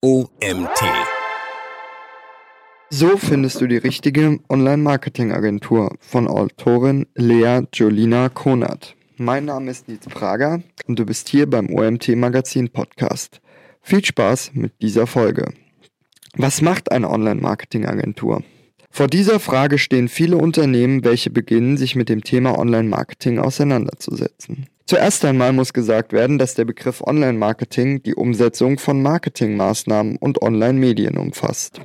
OMT. So findest du die richtige Online-Marketing-Agentur von Autorin Lea Jolina Konert. Mein Name ist Nils Prager und du bist hier beim OMT Magazin Podcast. Viel Spaß mit dieser Folge. Was macht eine Online-Marketing-Agentur? Vor dieser Frage stehen viele Unternehmen, welche beginnen, sich mit dem Thema Online-Marketing auseinanderzusetzen. Zuerst einmal muss gesagt werden, dass der Begriff Online-Marketing die Umsetzung von Marketingmaßnahmen und Online-Medien umfasst.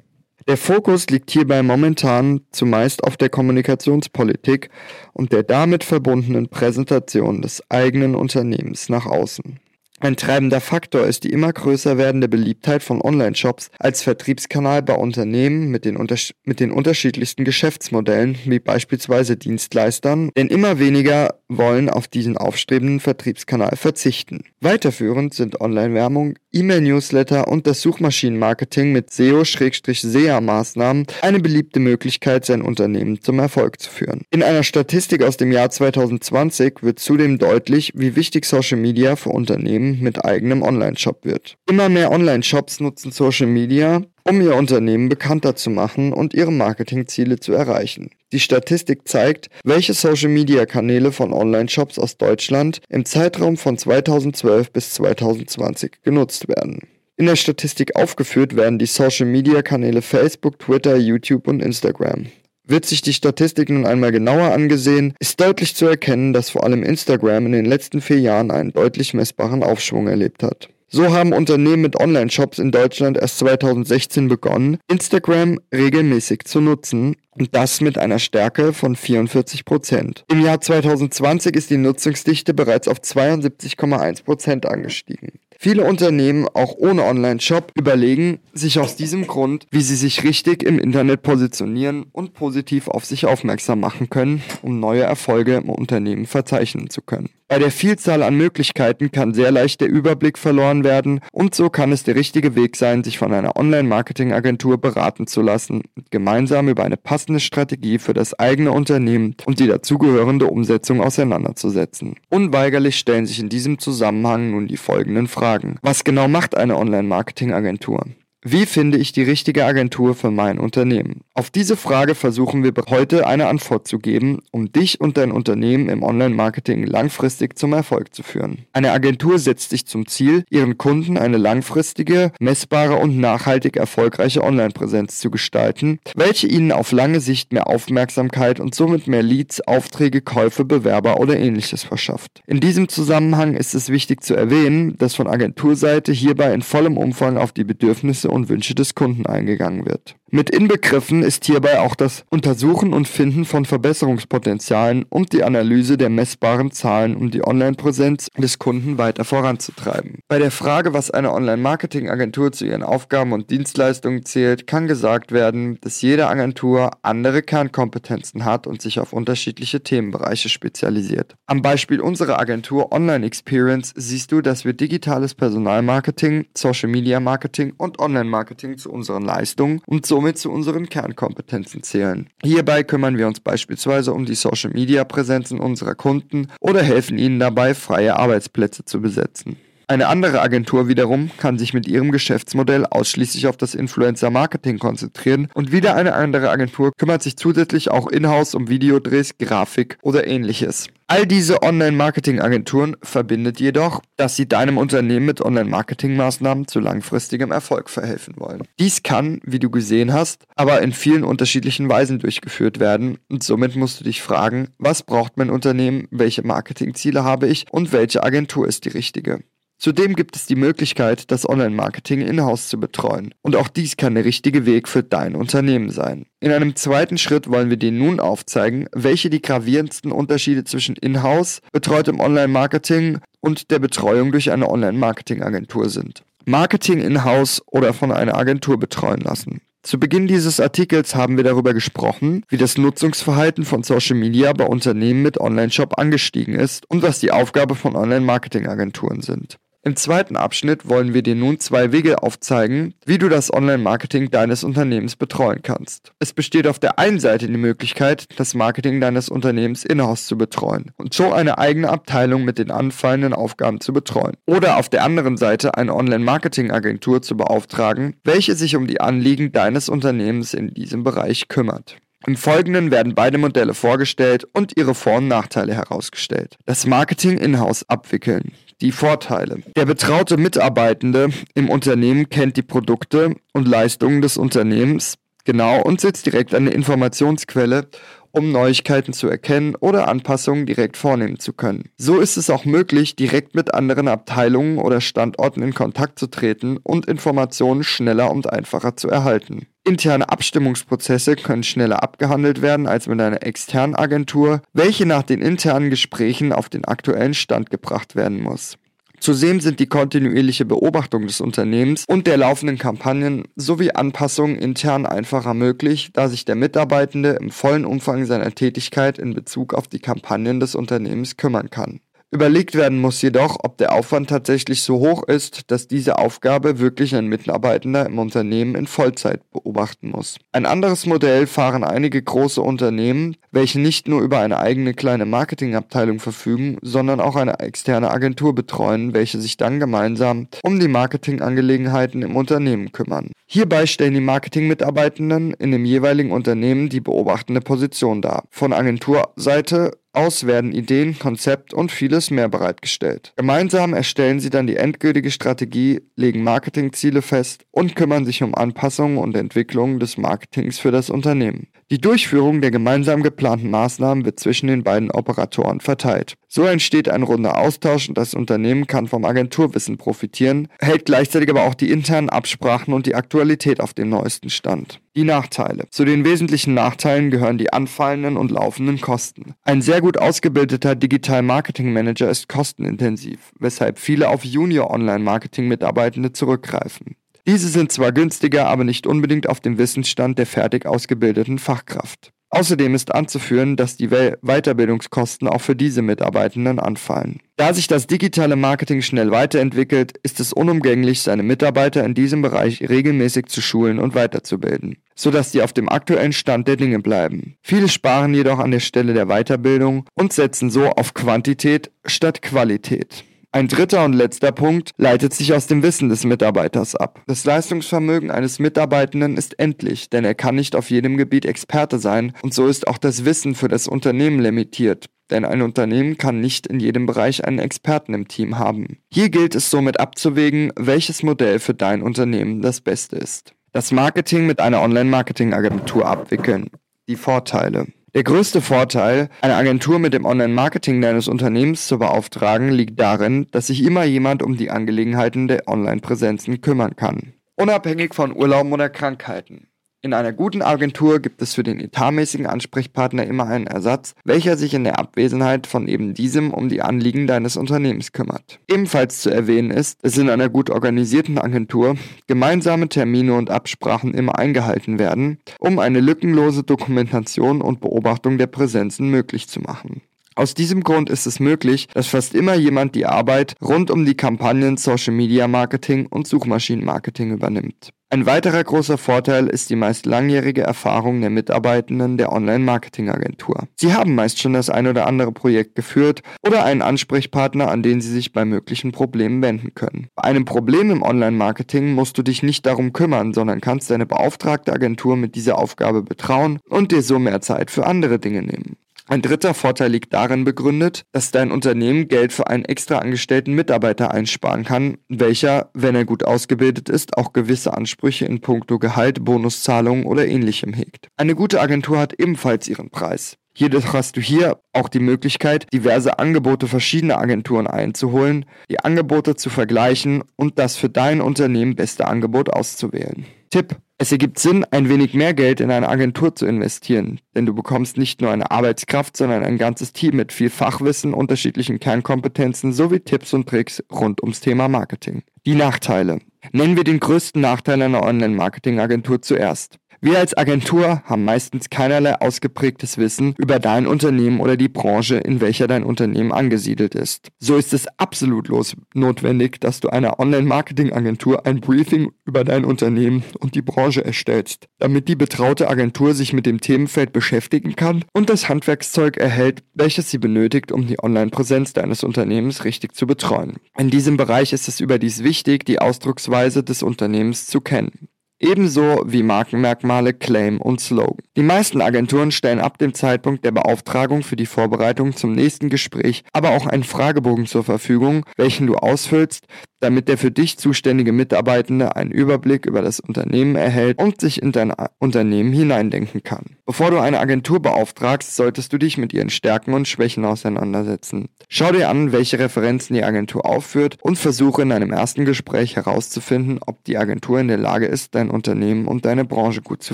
Der Fokus liegt hierbei momentan zumeist auf der Kommunikationspolitik und der damit verbundenen Präsentation des eigenen Unternehmens nach außen. Ein treibender Faktor ist die immer größer werdende Beliebtheit von Online-Shops als Vertriebskanal bei Unternehmen mit den, mit den unterschiedlichsten Geschäftsmodellen, wie beispielsweise Dienstleistern, denn immer weniger wollen auf diesen aufstrebenden Vertriebskanal verzichten. Weiterführend sind Online-Werbung, E-Mail-Newsletter und das Suchmaschinenmarketing mit SEO-SEA-Maßnahmen eine beliebte Möglichkeit, sein Unternehmen zum Erfolg zu führen. In einer Statistik aus dem Jahr 2020 wird zudem deutlich, wie wichtig Social Media für Unternehmen mit eigenem Online-Shop wird. Immer mehr Online-Shops nutzen Social Media, um ihr Unternehmen bekannter zu machen und ihre Marketingziele zu erreichen. Die Statistik zeigt, welche Social-Media-Kanäle von Online-Shops aus Deutschland im Zeitraum von 2012 bis 2020 genutzt werden. In der Statistik aufgeführt werden die Social-Media-Kanäle Facebook, Twitter, YouTube und Instagram. Wird sich die Statistik nun einmal genauer angesehen, ist deutlich zu erkennen, dass vor allem Instagram in den letzten vier Jahren einen deutlich messbaren Aufschwung erlebt hat. So haben Unternehmen mit Online-Shops in Deutschland erst 2016 begonnen, Instagram regelmäßig zu nutzen und das mit einer Stärke von 44 Prozent. Im Jahr 2020 ist die Nutzungsdichte bereits auf 72,1 Prozent angestiegen. Viele Unternehmen, auch ohne Online-Shop, überlegen sich aus diesem Grund, wie sie sich richtig im Internet positionieren und positiv auf sich aufmerksam machen können, um neue Erfolge im Unternehmen verzeichnen zu können. Bei der Vielzahl an Möglichkeiten kann sehr leicht der Überblick verloren werden und so kann es der richtige Weg sein, sich von einer Online-Marketing-Agentur beraten zu lassen und gemeinsam über eine passende Strategie für das eigene Unternehmen und die dazugehörende Umsetzung auseinanderzusetzen. Unweigerlich stellen sich in diesem Zusammenhang nun die folgenden Fragen. Was genau macht eine Online-Marketing-Agentur? Wie finde ich die richtige Agentur für mein Unternehmen? Auf diese Frage versuchen wir heute eine Antwort zu geben, um dich und dein Unternehmen im Online-Marketing langfristig zum Erfolg zu führen. Eine Agentur setzt sich zum Ziel, ihren Kunden eine langfristige, messbare und nachhaltig erfolgreiche Online-Präsenz zu gestalten, welche ihnen auf lange Sicht mehr Aufmerksamkeit und somit mehr Leads, Aufträge, Käufe, Bewerber oder ähnliches verschafft. In diesem Zusammenhang ist es wichtig zu erwähnen, dass von Agenturseite hierbei in vollem Umfang auf die Bedürfnisse und Wünsche des Kunden eingegangen wird. Mit inbegriffen ist hierbei auch das Untersuchen und Finden von Verbesserungspotenzialen und die Analyse der messbaren Zahlen, um die Online-Präsenz des Kunden weiter voranzutreiben. Bei der Frage, was eine Online-Marketing-Agentur zu ihren Aufgaben und Dienstleistungen zählt, kann gesagt werden, dass jede Agentur andere Kernkompetenzen hat und sich auf unterschiedliche Themenbereiche spezialisiert. Am Beispiel unserer Agentur Online Experience siehst du, dass wir digitales Personalmarketing, Social Media Marketing und Online-Marketing zu unseren Leistungen und somit somit zu unseren Kernkompetenzen zählen. Hierbei kümmern wir uns beispielsweise um die Social-Media-Präsenzen unserer Kunden oder helfen ihnen dabei, freie Arbeitsplätze zu besetzen. Eine andere Agentur wiederum kann sich mit ihrem Geschäftsmodell ausschließlich auf das Influencer-Marketing konzentrieren und wieder eine andere Agentur kümmert sich zusätzlich auch in-house um Videodrehs, Grafik oder ähnliches. All diese Online-Marketing-Agenturen verbindet jedoch, dass sie deinem Unternehmen mit Online-Marketing-Maßnahmen zu langfristigem Erfolg verhelfen wollen. Dies kann, wie du gesehen hast, aber in vielen unterschiedlichen Weisen durchgeführt werden und somit musst du dich fragen, was braucht mein Unternehmen, welche Marketingziele habe ich und welche Agentur ist die richtige. Zudem gibt es die Möglichkeit, das Online-Marketing in-house zu betreuen. Und auch dies kann der richtige Weg für dein Unternehmen sein. In einem zweiten Schritt wollen wir dir nun aufzeigen, welche die gravierendsten Unterschiede zwischen in-house, betreutem Online-Marketing und der Betreuung durch eine Online-Marketing-Agentur sind. Marketing in-house oder von einer Agentur betreuen lassen. Zu Beginn dieses Artikels haben wir darüber gesprochen, wie das Nutzungsverhalten von Social Media bei Unternehmen mit Online-Shop angestiegen ist und was die Aufgabe von Online-Marketing-Agenturen sind. Im zweiten Abschnitt wollen wir dir nun zwei Wege aufzeigen, wie du das Online-Marketing deines Unternehmens betreuen kannst. Es besteht auf der einen Seite die Möglichkeit, das Marketing deines Unternehmens in-house zu betreuen und so eine eigene Abteilung mit den anfallenden Aufgaben zu betreuen. Oder auf der anderen Seite eine Online-Marketing-Agentur zu beauftragen, welche sich um die Anliegen deines Unternehmens in diesem Bereich kümmert. Im Folgenden werden beide Modelle vorgestellt und ihre Vor- und Nachteile herausgestellt. Das Marketing in-house abwickeln. Die Vorteile. Der betraute Mitarbeitende im Unternehmen kennt die Produkte und Leistungen des Unternehmens genau und sitzt direkt an der Informationsquelle um Neuigkeiten zu erkennen oder Anpassungen direkt vornehmen zu können. So ist es auch möglich, direkt mit anderen Abteilungen oder Standorten in Kontakt zu treten und Informationen schneller und einfacher zu erhalten. Interne Abstimmungsprozesse können schneller abgehandelt werden als mit einer externen Agentur, welche nach den internen Gesprächen auf den aktuellen Stand gebracht werden muss. Zudem sind die kontinuierliche Beobachtung des Unternehmens und der laufenden Kampagnen sowie Anpassungen intern einfacher möglich, da sich der Mitarbeitende im vollen Umfang seiner Tätigkeit in Bezug auf die Kampagnen des Unternehmens kümmern kann. Überlegt werden muss jedoch, ob der Aufwand tatsächlich so hoch ist, dass diese Aufgabe wirklich ein Mitarbeitender im Unternehmen in Vollzeit beobachten muss. Ein anderes Modell fahren einige große Unternehmen, welche nicht nur über eine eigene kleine Marketingabteilung verfügen, sondern auch eine externe Agentur betreuen, welche sich dann gemeinsam um die Marketingangelegenheiten im Unternehmen kümmern. Hierbei stellen die Marketingmitarbeitenden in dem jeweiligen Unternehmen die beobachtende Position dar. Von Agenturseite aus werden Ideen, Konzept und vieles mehr bereitgestellt. Gemeinsam erstellen sie dann die endgültige Strategie, legen Marketingziele fest und kümmern sich um Anpassungen und Entwicklungen des Marketings für das Unternehmen. Die Durchführung der gemeinsam geplanten Maßnahmen wird zwischen den beiden Operatoren verteilt. So entsteht ein runder Austausch und das Unternehmen kann vom Agenturwissen profitieren, hält gleichzeitig aber auch die internen Absprachen und die Aktualität auf dem neuesten Stand. Die Nachteile. Zu den wesentlichen Nachteilen gehören die anfallenden und laufenden Kosten. Ein sehr gut ausgebildeter Digital Marketing Manager ist kostenintensiv, weshalb viele auf Junior Online Marketing Mitarbeitende zurückgreifen. Diese sind zwar günstiger, aber nicht unbedingt auf dem Wissensstand der fertig ausgebildeten Fachkraft. Außerdem ist anzuführen, dass die Weiterbildungskosten auch für diese Mitarbeitenden anfallen. Da sich das digitale Marketing schnell weiterentwickelt, ist es unumgänglich, seine Mitarbeiter in diesem Bereich regelmäßig zu schulen und weiterzubilden, sodass sie auf dem aktuellen Stand der Dinge bleiben. Viele sparen jedoch an der Stelle der Weiterbildung und setzen so auf Quantität statt Qualität. Ein dritter und letzter Punkt leitet sich aus dem Wissen des Mitarbeiters ab. Das Leistungsvermögen eines Mitarbeitenden ist endlich, denn er kann nicht auf jedem Gebiet Experte sein und so ist auch das Wissen für das Unternehmen limitiert. Denn ein Unternehmen kann nicht in jedem Bereich einen Experten im Team haben. Hier gilt es somit abzuwägen, welches Modell für dein Unternehmen das beste ist. Das Marketing mit einer Online-Marketing-Agentur abwickeln. Die Vorteile. Der größte Vorteil, eine Agentur mit dem Online-Marketing deines Unternehmens zu beauftragen, liegt darin, dass sich immer jemand um die Angelegenheiten der Online-Präsenzen kümmern kann. Unabhängig von Urlauben oder Krankheiten. In einer guten Agentur gibt es für den etatmäßigen Ansprechpartner immer einen Ersatz, welcher sich in der Abwesenheit von eben diesem um die Anliegen deines Unternehmens kümmert. Ebenfalls zu erwähnen ist, dass in einer gut organisierten Agentur gemeinsame Termine und Absprachen immer eingehalten werden, um eine lückenlose Dokumentation und Beobachtung der Präsenzen möglich zu machen. Aus diesem Grund ist es möglich, dass fast immer jemand die Arbeit rund um die Kampagnen Social Media Marketing und Suchmaschinenmarketing übernimmt. Ein weiterer großer Vorteil ist die meist langjährige Erfahrung der Mitarbeitenden der Online-Marketing-Agentur. Sie haben meist schon das ein oder andere Projekt geführt oder einen Ansprechpartner, an den sie sich bei möglichen Problemen wenden können. Bei einem Problem im Online-Marketing musst du dich nicht darum kümmern, sondern kannst deine beauftragte Agentur mit dieser Aufgabe betrauen und dir so mehr Zeit für andere Dinge nehmen. Ein dritter Vorteil liegt darin begründet, dass dein Unternehmen Geld für einen extra angestellten Mitarbeiter einsparen kann, welcher, wenn er gut ausgebildet ist, auch gewisse Ansprüche in puncto Gehalt, Bonuszahlungen oder ähnlichem hegt. Eine gute Agentur hat ebenfalls ihren Preis. Jedoch hast du hier auch die Möglichkeit, diverse Angebote verschiedener Agenturen einzuholen, die Angebote zu vergleichen und das für dein Unternehmen beste Angebot auszuwählen. Tipp. Es ergibt Sinn, ein wenig mehr Geld in eine Agentur zu investieren, denn du bekommst nicht nur eine Arbeitskraft, sondern ein ganzes Team mit viel Fachwissen, unterschiedlichen Kernkompetenzen sowie Tipps und Tricks rund ums Thema Marketing. Die Nachteile. Nennen wir den größten Nachteil einer Online-Marketing-Agentur zuerst. Wir als Agentur haben meistens keinerlei ausgeprägtes Wissen über dein Unternehmen oder die Branche, in welcher dein Unternehmen angesiedelt ist. So ist es absolut los notwendig, dass du einer Online-Marketing-Agentur ein Briefing über dein Unternehmen und die Branche erstellst, damit die betraute Agentur sich mit dem Themenfeld beschäftigen kann und das Handwerkszeug erhält, welches sie benötigt, um die Online-Präsenz deines Unternehmens richtig zu betreuen. In diesem Bereich ist es überdies wichtig, die Ausdrucksweise des Unternehmens zu kennen ebenso wie Markenmerkmale, Claim und Slogan. Die meisten Agenturen stellen ab dem Zeitpunkt der Beauftragung für die Vorbereitung zum nächsten Gespräch aber auch einen Fragebogen zur Verfügung, welchen du ausfüllst, damit der für dich zuständige Mitarbeitende einen Überblick über das Unternehmen erhält und sich in dein Unternehmen hineindenken kann. Bevor du eine Agentur beauftragst, solltest du dich mit ihren Stärken und Schwächen auseinandersetzen. Schau dir an, welche Referenzen die Agentur aufführt und versuche in einem ersten Gespräch herauszufinden, ob die Agentur in der Lage ist, dein Unternehmen und deine Branche gut zu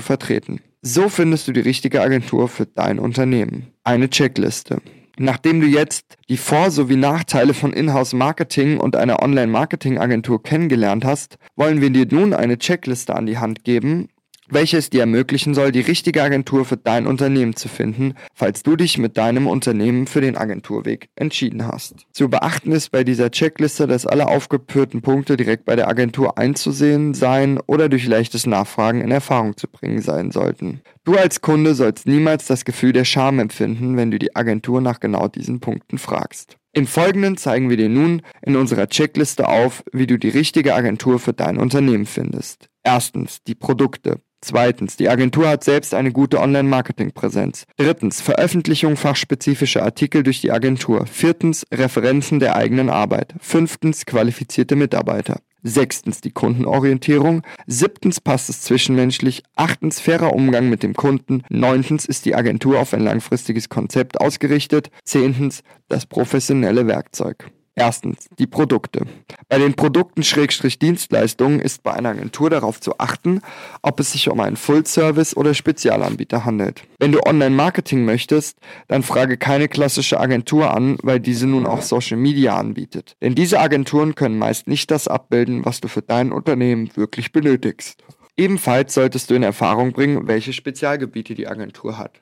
vertreten. So findest du die richtige Agentur für dein Unternehmen. Eine Checkliste. Nachdem du jetzt die Vor- sowie Nachteile von Inhouse-Marketing und einer Online-Marketing-Agentur kennengelernt hast, wollen wir dir nun eine Checkliste an die Hand geben, welche es dir ermöglichen soll, die richtige Agentur für dein Unternehmen zu finden, falls du dich mit deinem Unternehmen für den Agenturweg entschieden hast. Zu beachten ist bei dieser Checkliste, dass alle aufgeführten Punkte direkt bei der Agentur einzusehen sein oder durch leichtes Nachfragen in Erfahrung zu bringen sein sollten. Du als Kunde sollst niemals das Gefühl der Scham empfinden, wenn du die Agentur nach genau diesen Punkten fragst. Im Folgenden zeigen wir dir nun in unserer Checkliste auf, wie du die richtige Agentur für dein Unternehmen findest. Erstens die Produkte. Zweitens, die Agentur hat selbst eine gute Online-Marketing-Präsenz. Drittens, Veröffentlichung fachspezifischer Artikel durch die Agentur. Viertens, Referenzen der eigenen Arbeit. Fünftens, qualifizierte Mitarbeiter. Sechstens, die Kundenorientierung. Siebtens, passt es zwischenmenschlich. Achtens, fairer Umgang mit dem Kunden. Neuntens, ist die Agentur auf ein langfristiges Konzept ausgerichtet. Zehntens, das professionelle Werkzeug. Erstens, die Produkte. Bei den Produkten Dienstleistungen ist bei einer Agentur darauf zu achten, ob es sich um einen Full-Service oder Spezialanbieter handelt. Wenn du Online-Marketing möchtest, dann frage keine klassische Agentur an, weil diese nun auch Social Media anbietet. Denn diese Agenturen können meist nicht das abbilden, was du für dein Unternehmen wirklich benötigst. Ebenfalls solltest du in Erfahrung bringen, welche Spezialgebiete die Agentur hat.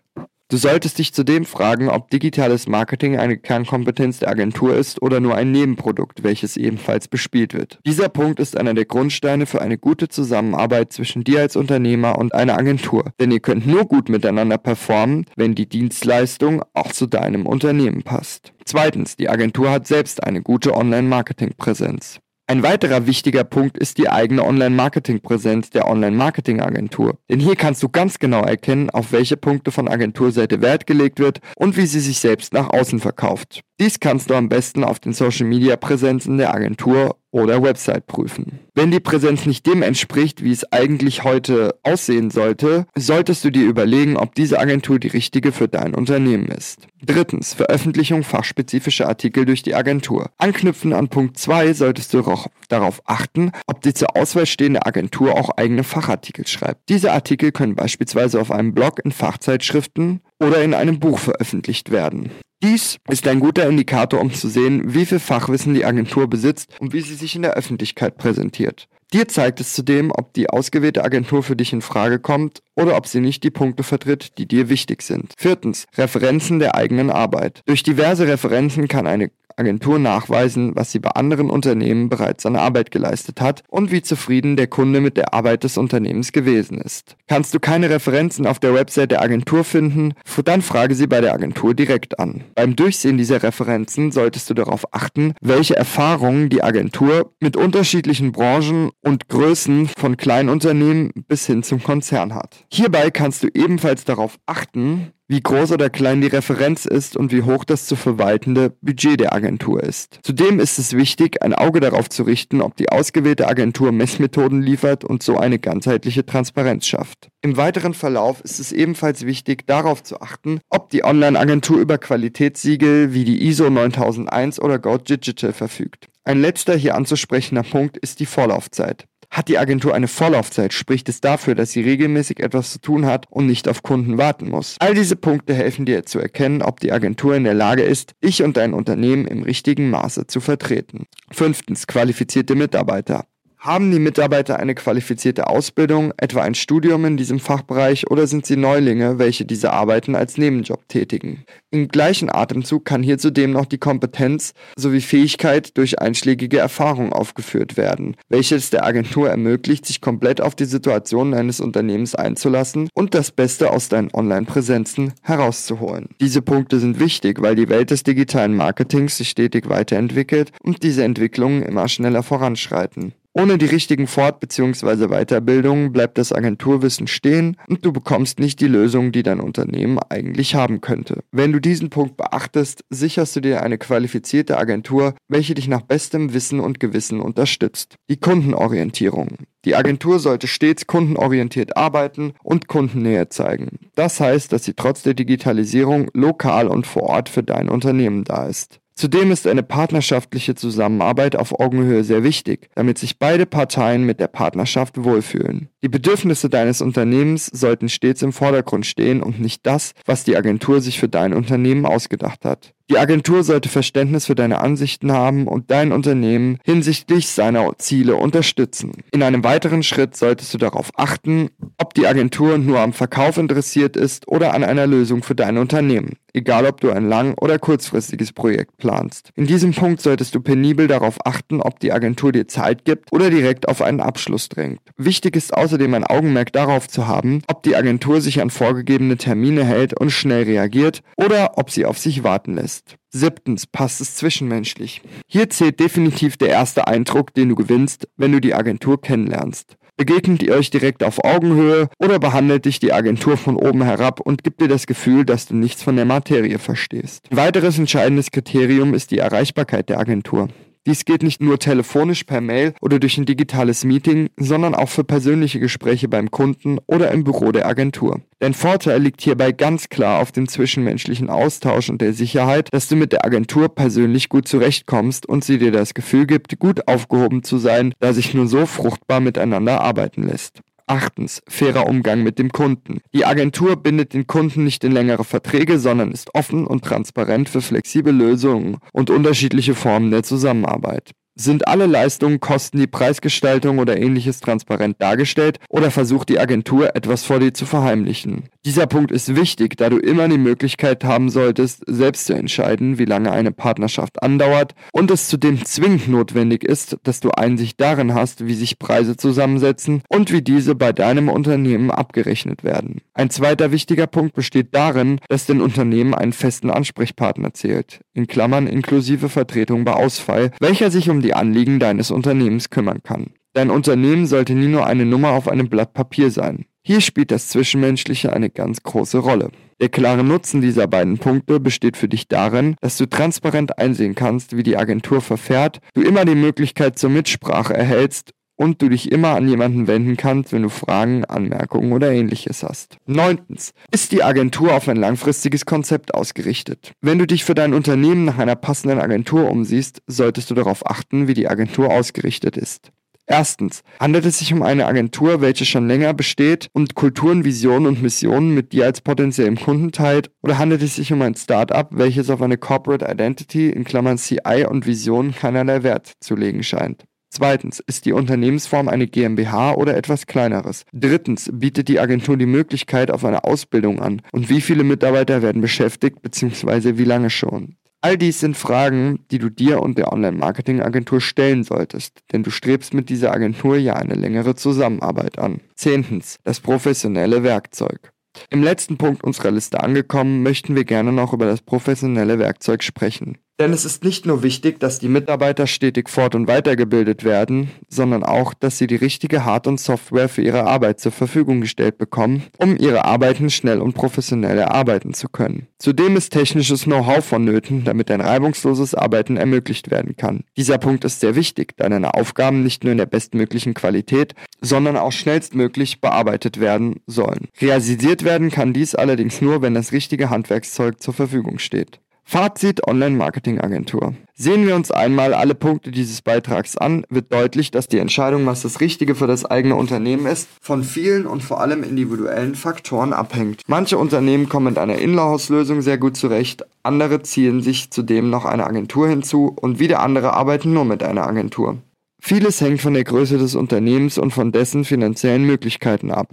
Du solltest dich zudem fragen, ob digitales Marketing eine Kernkompetenz der Agentur ist oder nur ein Nebenprodukt, welches ebenfalls bespielt wird. Dieser Punkt ist einer der Grundsteine für eine gute Zusammenarbeit zwischen dir als Unternehmer und einer Agentur, denn ihr könnt nur gut miteinander performen, wenn die Dienstleistung auch zu deinem Unternehmen passt. Zweitens, die Agentur hat selbst eine gute Online-Marketing-Präsenz. Ein weiterer wichtiger Punkt ist die eigene Online-Marketing-Präsenz der Online-Marketing-Agentur. Denn hier kannst du ganz genau erkennen, auf welche Punkte von Agenturseite Wert gelegt wird und wie sie sich selbst nach außen verkauft. Dies kannst du am besten auf den Social-Media-Präsenzen der Agentur oder Website prüfen. Wenn die Präsenz nicht dem entspricht, wie es eigentlich heute aussehen sollte, solltest du dir überlegen, ob diese Agentur die richtige für dein Unternehmen ist. Drittens, Veröffentlichung fachspezifischer Artikel durch die Agentur. Anknüpfen an Punkt 2 solltest du auch darauf achten, ob die zur Auswahl stehende Agentur auch eigene Fachartikel schreibt. Diese Artikel können beispielsweise auf einem Blog in Fachzeitschriften oder in einem Buch veröffentlicht werden. Dies ist ein guter Indikator, um zu sehen, wie viel Fachwissen die Agentur besitzt und wie sie sich in der Öffentlichkeit präsentiert. Dir zeigt es zudem, ob die ausgewählte Agentur für dich in Frage kommt oder ob sie nicht die Punkte vertritt, die dir wichtig sind. Viertens, Referenzen der eigenen Arbeit. Durch diverse Referenzen kann eine Agentur nachweisen, was sie bei anderen Unternehmen bereits an Arbeit geleistet hat und wie zufrieden der Kunde mit der Arbeit des Unternehmens gewesen ist. Kannst du keine Referenzen auf der Website der Agentur finden, dann frage sie bei der Agentur direkt an. Beim Durchsehen dieser Referenzen solltest du darauf achten, welche Erfahrungen die Agentur mit unterschiedlichen Branchen und Größen von Kleinunternehmen bis hin zum Konzern hat. Hierbei kannst du ebenfalls darauf achten, wie groß oder klein die Referenz ist und wie hoch das zu verwaltende Budget der Agentur ist. Zudem ist es wichtig, ein Auge darauf zu richten, ob die ausgewählte Agentur Messmethoden liefert und so eine ganzheitliche Transparenz schafft. Im weiteren Verlauf ist es ebenfalls wichtig, darauf zu achten, ob die Online-Agentur über Qualitätssiegel wie die ISO 9001 oder Go Digital verfügt. Ein letzter hier anzusprechender Punkt ist die Vorlaufzeit. Hat die Agentur eine Vorlaufzeit, spricht es dafür, dass sie regelmäßig etwas zu tun hat und nicht auf Kunden warten muss. All diese Punkte helfen dir zu erkennen, ob die Agentur in der Lage ist, dich und dein Unternehmen im richtigen Maße zu vertreten. Fünftens, qualifizierte Mitarbeiter. Haben die Mitarbeiter eine qualifizierte Ausbildung, etwa ein Studium in diesem Fachbereich, oder sind sie Neulinge, welche diese Arbeiten als Nebenjob tätigen? Im gleichen Atemzug kann hier zudem noch die Kompetenz sowie Fähigkeit durch einschlägige Erfahrung aufgeführt werden, welches der Agentur ermöglicht, sich komplett auf die Situation eines Unternehmens einzulassen und das Beste aus deinen Online-Präsenzen herauszuholen. Diese Punkte sind wichtig, weil die Welt des digitalen Marketings sich stetig weiterentwickelt und diese Entwicklungen immer schneller voranschreiten. Ohne die richtigen Fort- bzw. Weiterbildungen bleibt das Agenturwissen stehen und du bekommst nicht die Lösung, die dein Unternehmen eigentlich haben könnte. Wenn du diesen Punkt beachtest, sicherst du dir eine qualifizierte Agentur, welche dich nach bestem Wissen und Gewissen unterstützt. Die Kundenorientierung. Die Agentur sollte stets kundenorientiert arbeiten und Kundennähe zeigen. Das heißt, dass sie trotz der Digitalisierung lokal und vor Ort für dein Unternehmen da ist. Zudem ist eine partnerschaftliche Zusammenarbeit auf Augenhöhe sehr wichtig, damit sich beide Parteien mit der Partnerschaft wohlfühlen. Die Bedürfnisse deines Unternehmens sollten stets im Vordergrund stehen und nicht das, was die Agentur sich für dein Unternehmen ausgedacht hat. Die Agentur sollte Verständnis für deine Ansichten haben und dein Unternehmen hinsichtlich seiner Ziele unterstützen. In einem weiteren Schritt solltest du darauf achten, ob die Agentur nur am Verkauf interessiert ist oder an einer Lösung für dein Unternehmen, egal ob du ein lang- oder kurzfristiges Projekt planst. In diesem Punkt solltest du penibel darauf achten, ob die Agentur dir Zeit gibt oder direkt auf einen Abschluss drängt. Wichtig ist außerdem ein Augenmerk darauf zu haben, ob die Agentur sich an vorgegebene Termine hält und schnell reagiert oder ob sie auf sich warten lässt ist. Siebtens, passt es zwischenmenschlich. Hier zählt definitiv der erste Eindruck, den du gewinnst, wenn du die Agentur kennenlernst. Begegnet ihr euch direkt auf Augenhöhe oder behandelt dich die Agentur von oben herab und gibt dir das Gefühl, dass du nichts von der Materie verstehst? Ein weiteres entscheidendes Kriterium ist die Erreichbarkeit der Agentur. Dies geht nicht nur telefonisch per Mail oder durch ein digitales Meeting, sondern auch für persönliche Gespräche beim Kunden oder im Büro der Agentur. Dein Vorteil liegt hierbei ganz klar auf dem zwischenmenschlichen Austausch und der Sicherheit, dass du mit der Agentur persönlich gut zurechtkommst und sie dir das Gefühl gibt, gut aufgehoben zu sein, da sich nur so fruchtbar miteinander arbeiten lässt. Achtens, fairer Umgang mit dem Kunden. Die Agentur bindet den Kunden nicht in längere Verträge, sondern ist offen und transparent für flexible Lösungen und unterschiedliche Formen der Zusammenarbeit. Sind alle Leistungen, Kosten, die Preisgestaltung oder ähnliches transparent dargestellt oder versucht die Agentur etwas vor dir zu verheimlichen? Dieser Punkt ist wichtig, da du immer die Möglichkeit haben solltest, selbst zu entscheiden, wie lange eine Partnerschaft andauert und es zudem zwingend notwendig ist, dass du Einsicht darin hast, wie sich Preise zusammensetzen und wie diese bei deinem Unternehmen abgerechnet werden. Ein zweiter wichtiger Punkt besteht darin, dass dein Unternehmen einen festen Ansprechpartner zählt, in Klammern inklusive Vertretung bei Ausfall, welcher sich um die die Anliegen deines Unternehmens kümmern kann. Dein Unternehmen sollte nie nur eine Nummer auf einem Blatt Papier sein. Hier spielt das Zwischenmenschliche eine ganz große Rolle. Der klare Nutzen dieser beiden Punkte besteht für dich darin, dass du transparent einsehen kannst, wie die Agentur verfährt, du immer die Möglichkeit zur Mitsprache erhältst und du dich immer an jemanden wenden kannst, wenn du Fragen, Anmerkungen oder ähnliches hast. Neuntens. Ist die Agentur auf ein langfristiges Konzept ausgerichtet? Wenn du dich für dein Unternehmen nach einer passenden Agentur umsiehst, solltest du darauf achten, wie die Agentur ausgerichtet ist. Erstens, handelt es sich um eine Agentur, welche schon länger besteht und Kulturen, Visionen und Missionen mit dir als potenziellem Kunden teilt, oder handelt es sich um ein Startup, welches auf eine Corporate Identity in Klammern CI und Vision keinerlei Wert zu legen scheint? Zweitens, ist die Unternehmensform eine GmbH oder etwas kleineres? Drittens, bietet die Agentur die Möglichkeit auf eine Ausbildung an? Und wie viele Mitarbeiter werden beschäftigt bzw. wie lange schon? All dies sind Fragen, die du dir und der Online-Marketing-Agentur stellen solltest, denn du strebst mit dieser Agentur ja eine längere Zusammenarbeit an. Zehntens, das professionelle Werkzeug. Im letzten Punkt unserer Liste angekommen, möchten wir gerne noch über das professionelle Werkzeug sprechen. Denn es ist nicht nur wichtig, dass die Mitarbeiter stetig fort- und weitergebildet werden, sondern auch, dass sie die richtige Hard- und Software für ihre Arbeit zur Verfügung gestellt bekommen, um ihre Arbeiten schnell und professionell erarbeiten zu können. Zudem ist technisches Know-how vonnöten, damit ein reibungsloses Arbeiten ermöglicht werden kann. Dieser Punkt ist sehr wichtig, da deine Aufgaben nicht nur in der bestmöglichen Qualität, sondern auch schnellstmöglich bearbeitet werden sollen. Realisiert werden kann dies allerdings nur, wenn das richtige Handwerkszeug zur Verfügung steht. Fazit Online-Marketing-Agentur. Sehen wir uns einmal alle Punkte dieses Beitrags an, wird deutlich, dass die Entscheidung, was das Richtige für das eigene Unternehmen ist, von vielen und vor allem individuellen Faktoren abhängt. Manche Unternehmen kommen mit einer Inhouse-Lösung sehr gut zurecht, andere ziehen sich zudem noch eine Agentur hinzu und wieder andere arbeiten nur mit einer Agentur. Vieles hängt von der Größe des Unternehmens und von dessen finanziellen Möglichkeiten ab.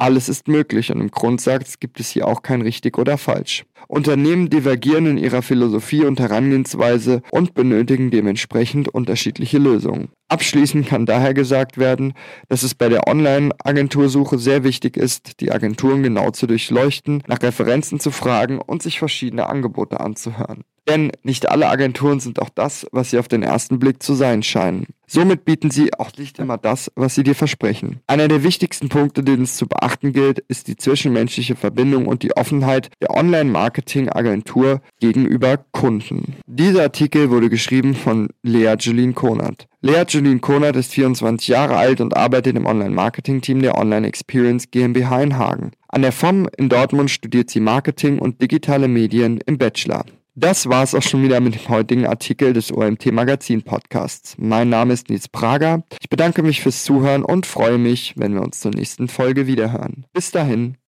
Alles ist möglich und im Grundsatz gibt es hier auch kein richtig oder falsch. Unternehmen divergieren in ihrer Philosophie und Herangehensweise und benötigen dementsprechend unterschiedliche Lösungen. Abschließend kann daher gesagt werden, dass es bei der Online-Agentursuche sehr wichtig ist, die Agenturen genau zu durchleuchten, nach Referenzen zu fragen und sich verschiedene Angebote anzuhören. Denn nicht alle Agenturen sind auch das, was sie auf den ersten Blick zu sein scheinen. Somit bieten sie auch nicht immer das, was sie dir versprechen. Einer der wichtigsten Punkte, den es zu beachten gilt, ist die zwischenmenschliche Verbindung und die Offenheit der Online-Marketing-Agentur gegenüber Kunden. Dieser Artikel wurde geschrieben von Lea Julien Konert. Lea Julien Konert ist 24 Jahre alt und arbeitet im Online-Marketing-Team der Online Experience GmbH in Hagen. An der FOM in Dortmund studiert sie Marketing und digitale Medien im Bachelor. Das war es auch schon wieder mit dem heutigen Artikel des OMT Magazin Podcasts. Mein Name ist Nils Prager. Ich bedanke mich fürs Zuhören und freue mich, wenn wir uns zur nächsten Folge wiederhören. Bis dahin.